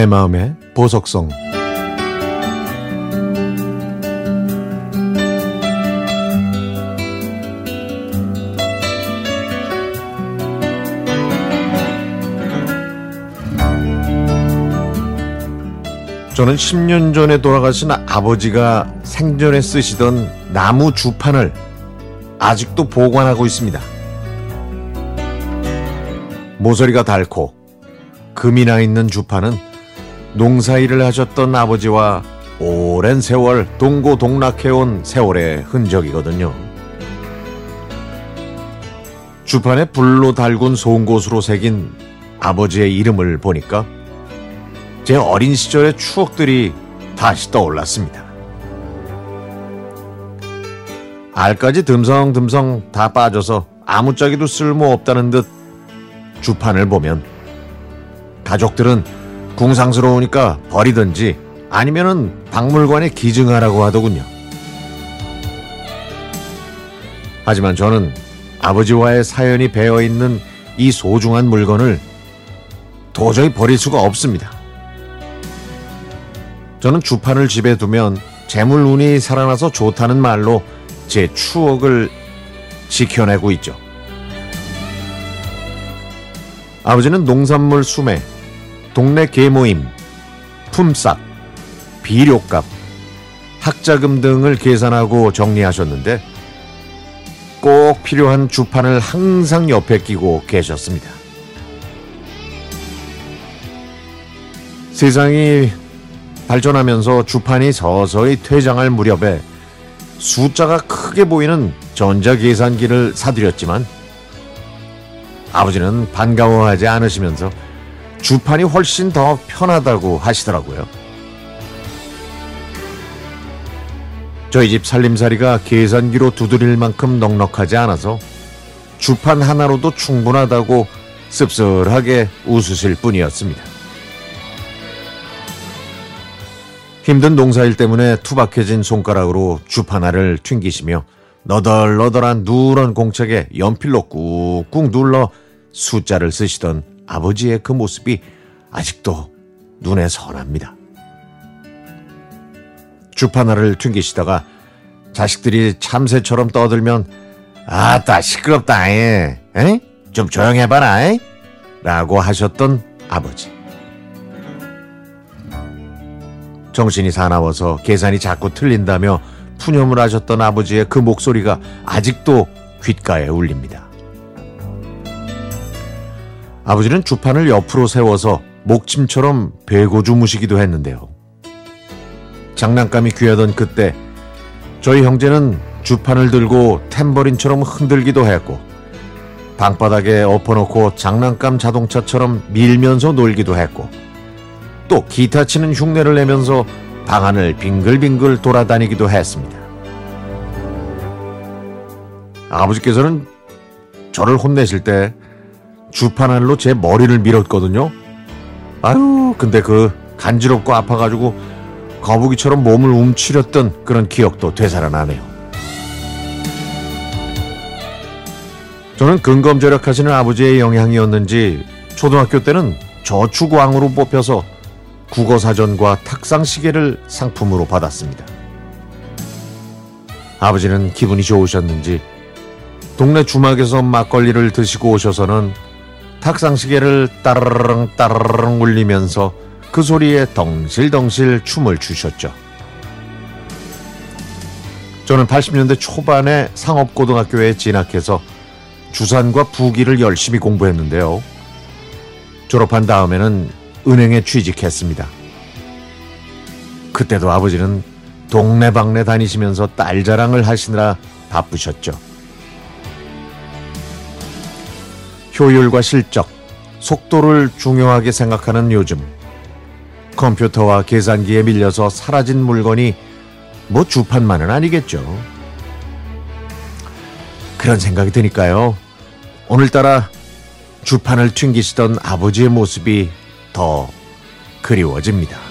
내 마음의 보석성 저는 10년 전에 돌아가신 아버지가 생전에 쓰시던 나무 주판을 아직도 보관하고 있습니다. 모서리가 닳고 금이 나 있는 주판은 농사일을 하셨던 아버지와 오랜 세월 동고동락해온 세월의 흔적이거든요. 주판에 불로 달군 송곳으로 새긴 아버지의 이름을 보니까 제 어린 시절의 추억들이 다시 떠올랐습니다. 알까지 듬성듬성 다 빠져서 아무짝에도 쓸모없다는 듯 주판을 보면 가족들은 궁상스러우니까 버리든지 아니면은 박물관에 기증하라고 하더군요. 하지만 저는 아버지와의 사연이 배어 있는 이 소중한 물건을 도저히 버릴 수가 없습니다. 저는 주판을 집에 두면 재물운이 살아나서 좋다는 말로 제 추억을 지켜내고 있죠. 아버지는 농산물 수매, 동네 계모임, 품삯, 비료값, 학자금 등을 계산하고 정리하셨는데 꼭 필요한 주판을 항상 옆에 끼고 계셨습니다. 세상이 발전하면서 주판이 서서히 퇴장할 무렵에 숫자가 크게 보이는 전자계산기를 사드렸지만 아버지는 반가워하지 않으시면서 주판이 훨씬 더 편하다고 하시더라고요. 저희 집 살림살이가 계산기로 두드릴 만큼 넉넉하지 않아서 주판 하나로도 충분하다고 씁쓸하게 웃으실 뿐이었습니다. 힘든 농사일 때문에 투박해진 손가락으로 주판알을 튕기시며 너덜너덜한 누런 공책에 연필로 꾹꾹 눌러 숫자를 쓰시던 아버지의 그 모습이 아직도 눈에 선합니다. 주판알을 튕기시다가 자식들이 참새처럼 떠들면 아따 시끄럽다 에? 에? 좀 조용해 봐라 에? 라고 하셨던 아버지. 정신이 사나워서 계산이 자꾸 틀린다며 푸념을 하셨던 아버지의 그 목소리가 아직도 귓가에 울립니다. 아버지는 주판을 옆으로 세워서 목침처럼 베고 주무시기도 했는데요. 장난감이 귀하던 그때 저희 형제는 주판을 들고 탬버린처럼 흔들기도 했고 방바닥에 엎어놓고 장난감 자동차처럼 밀면서 놀기도 했고 또 기타 치는 흉내를 내면서 방안을 빙글빙글 돌아다니기도 했습니다. 아버지께서는 저를 혼내실 때 주판알로 제 머리를 밀었거든요. 아유, 근데 그 간지럽고 아파가지고 거북이처럼 몸을 움츠렸던 그런 기억도 되살아나네요. 저는 근검절약하시는 아버지의 영향이었는지 초등학교 때는 저축왕으로 뽑혀서 국어사전과 탁상시계를 상품으로 받았습니다. 아버지는 기분이 좋으셨는지 동네 주막에서 막걸리를 드시고 오셔서는 탁상시계를 따르릉 따르릉 울리면서 그 소리에 덩실덩실 춤을 추셨죠. 저는 80년대 초반에 상업고등학교에 진학해서 주산과 부기를 열심히 공부했는데요. 졸업한 다음에는 은행에 취직했습니다. 그때도 아버지는 동네방네 다니시면서 딸 자랑을 하시느라 바쁘셨죠. 효율과 실적, 속도를 중요하게 생각하는 요즘 컴퓨터와 계산기에 밀려서 사라진 물건이 뭐 주판만은 아니겠죠. 그런 생각이 드니까요. 오늘따라 주판을 튕기시던 아버지의 모습이 더 그리워집니다.